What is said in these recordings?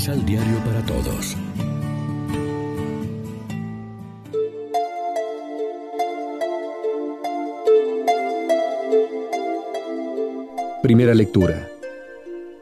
Misal Diario para Todos. Primera lectura.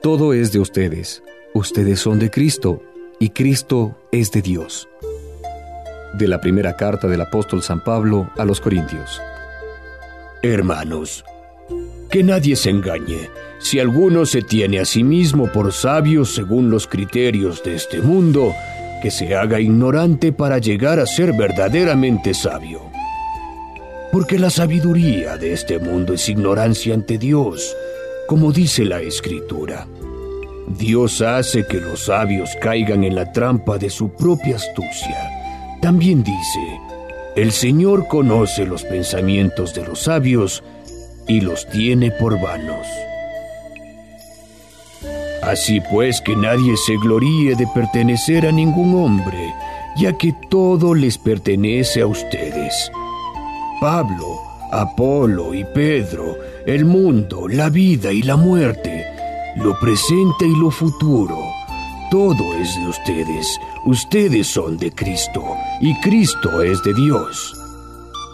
Todo es de ustedes. Ustedes son de Cristo y Cristo es de Dios. De la primera carta del apóstol San Pablo a los Corintios. Hermanos, que nadie se engañe. Si alguno se tiene a sí mismo por sabio según los criterios de este mundo, que se haga ignorante para llegar a ser verdaderamente sabio. Porque la sabiduría de este mundo es ignorancia ante Dios, como dice la Escritura. Dios hace que los sabios caigan en la trampa de su propia astucia. También dice, el Señor conoce los pensamientos de los sabios y los tiene por vanos. Así pues que nadie se gloríe de pertenecer a ningún hombre, ya que todo les pertenece a ustedes. Pablo, Apolo y Pedro, el mundo, la vida y la muerte, lo presente y lo futuro, todo es de ustedes. Ustedes son de Cristo y Cristo es de Dios.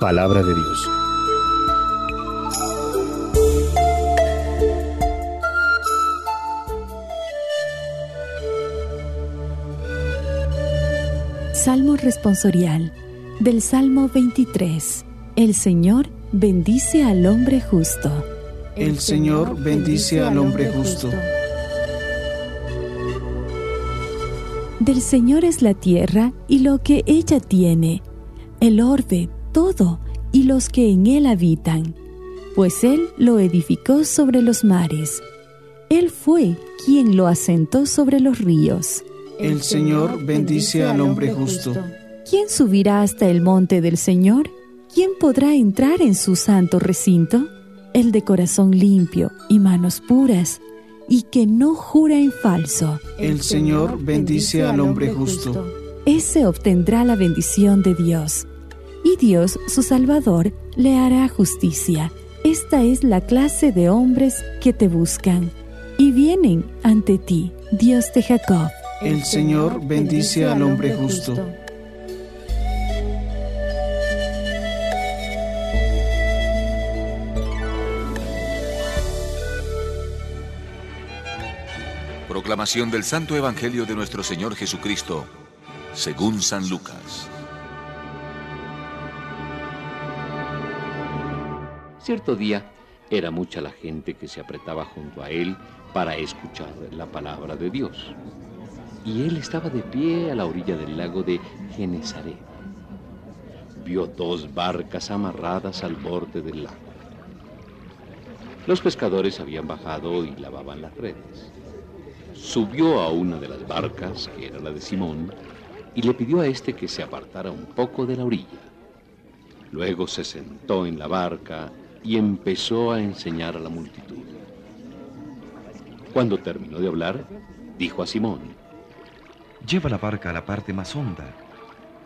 Palabra de Dios. Salmo responsorial del Salmo 23. El Señor bendice al hombre justo. El Señor bendice al hombre justo. Del Señor es la tierra y lo que ella tiene, el orbe, todo y los que en él habitan, pues Él lo edificó sobre los mares. Él fue quien lo asentó sobre los ríos. El Señor bendice al hombre justo. ¿Quién subirá hasta el monte del Señor? ¿Quién podrá entrar en su santo recinto? El de corazón limpio y manos puras, y que no jura en falso. El Señor bendice al hombre justo. Ese obtendrá la bendición de Dios, y Dios, su Salvador, le hará justicia. Esta es la clase de hombres que te buscan y vienen ante ti, Dios de Jacob. El Señor bendice al hombre justo. Proclamación del Santo Evangelio de nuestro Señor Jesucristo, según San Lucas. Cierto día era mucha la gente que se apretaba junto a él para escuchar la palabra de Dios y él estaba de pie a la orilla del lago de Genezaret. Vio dos barcas amarradas al borde del lago. Los pescadores habían bajado y lavaban las redes. Subió a una de las barcas, que era la de Simón, y le pidió a éste que se apartara un poco de la orilla. Luego se sentó en la barca y empezó a enseñar a la multitud. Cuando terminó de hablar, dijo a Simón, Lleva la barca a la parte más honda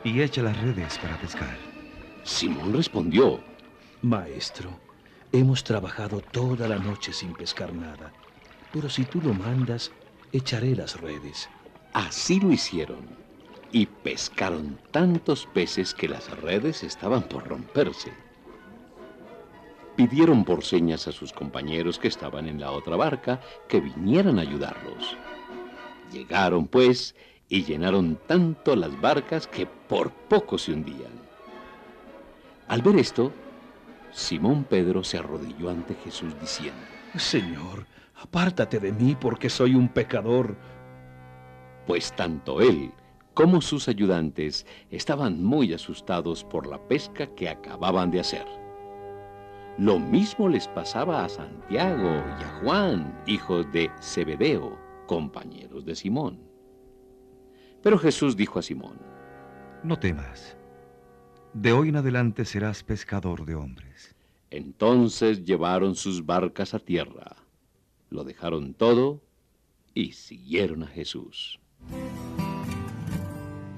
y echa las redes para pescar. Simón respondió, Maestro, hemos trabajado toda la noche sin pescar nada, pero si tú lo mandas, echaré las redes. Así lo hicieron y pescaron tantos peces que las redes estaban por romperse. Pidieron por señas a sus compañeros que estaban en la otra barca que vinieran a ayudarlos. Llegaron, pues, y llenaron tanto las barcas que por poco se hundían. Al ver esto, Simón Pedro se arrodilló ante Jesús diciendo, Señor, apártate de mí porque soy un pecador. Pues tanto él como sus ayudantes estaban muy asustados por la pesca que acababan de hacer. Lo mismo les pasaba a Santiago y a Juan, hijos de Zebedeo, compañeros de Simón. Pero Jesús dijo a Simón, No temas, de hoy en adelante serás pescador de hombres. Entonces llevaron sus barcas a tierra, lo dejaron todo y siguieron a Jesús.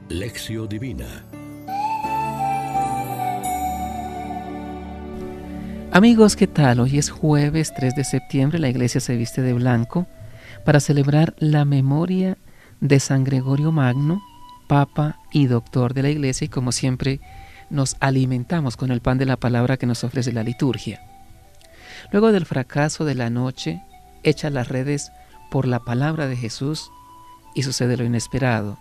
Lección Divina Amigos, ¿qué tal? Hoy es jueves 3 de septiembre, la iglesia se viste de blanco para celebrar la memoria de San Gregorio Magno, Papa y Doctor de la Iglesia, y como siempre nos alimentamos con el pan de la palabra que nos ofrece la liturgia. Luego del fracaso de la noche, echa las redes por la palabra de Jesús y sucede lo inesperado.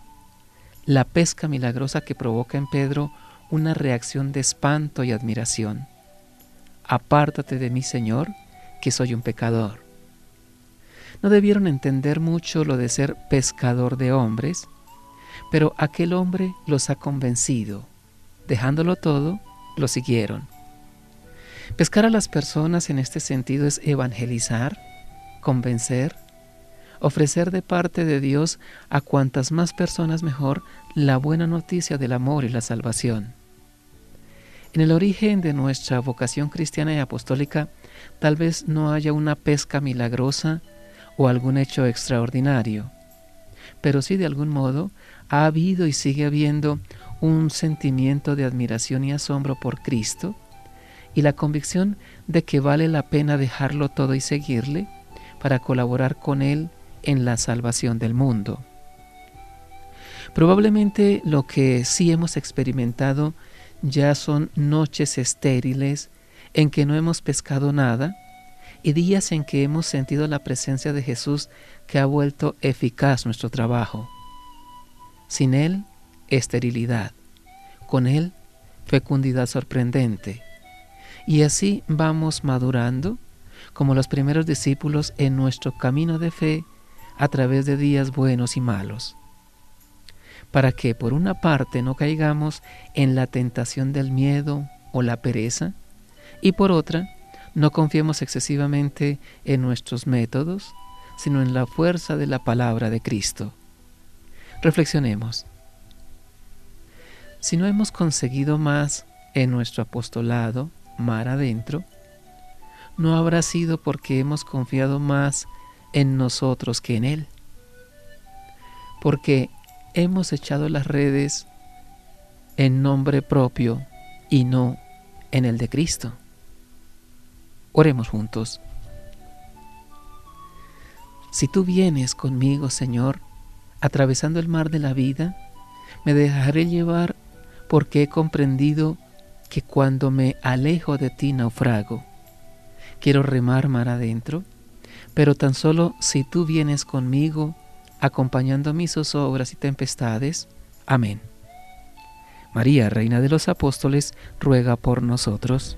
La pesca milagrosa que provoca en Pedro una reacción de espanto y admiración. Apártate de mí, Señor, que soy un pecador. No debieron entender mucho lo de ser pescador de hombres, pero aquel hombre los ha convencido. Dejándolo todo, lo siguieron. Pescar a las personas en este sentido es evangelizar, convencer, ofrecer de parte de Dios a cuantas más personas mejor la buena noticia del amor y la salvación. En el origen de nuestra vocación cristiana y apostólica, tal vez no haya una pesca milagrosa o algún hecho extraordinario, pero sí de algún modo ha habido y sigue habiendo un sentimiento de admiración y asombro por Cristo y la convicción de que vale la pena dejarlo todo y seguirle para colaborar con Él en la salvación del mundo. Probablemente lo que sí hemos experimentado ya son noches estériles en que no hemos pescado nada y días en que hemos sentido la presencia de Jesús que ha vuelto eficaz nuestro trabajo. Sin Él, esterilidad. Con Él, fecundidad sorprendente. Y así vamos madurando como los primeros discípulos en nuestro camino de fe a través de días buenos y malos para que por una parte no caigamos en la tentación del miedo o la pereza y por otra no confiemos excesivamente en nuestros métodos, sino en la fuerza de la palabra de Cristo. Reflexionemos. Si no hemos conseguido más en nuestro apostolado, mar adentro, no habrá sido porque hemos confiado más en nosotros que en Él. Porque hemos echado las redes en nombre propio y no en el de Cristo. Oremos juntos. Si tú vienes conmigo, Señor, atravesando el mar de la vida, me dejaré llevar porque he comprendido que cuando me alejo de ti naufrago. Quiero remar mar adentro, pero tan solo si tú vienes conmigo, acompañando mis zozobras y tempestades. Amén. María, Reina de los Apóstoles, ruega por nosotros.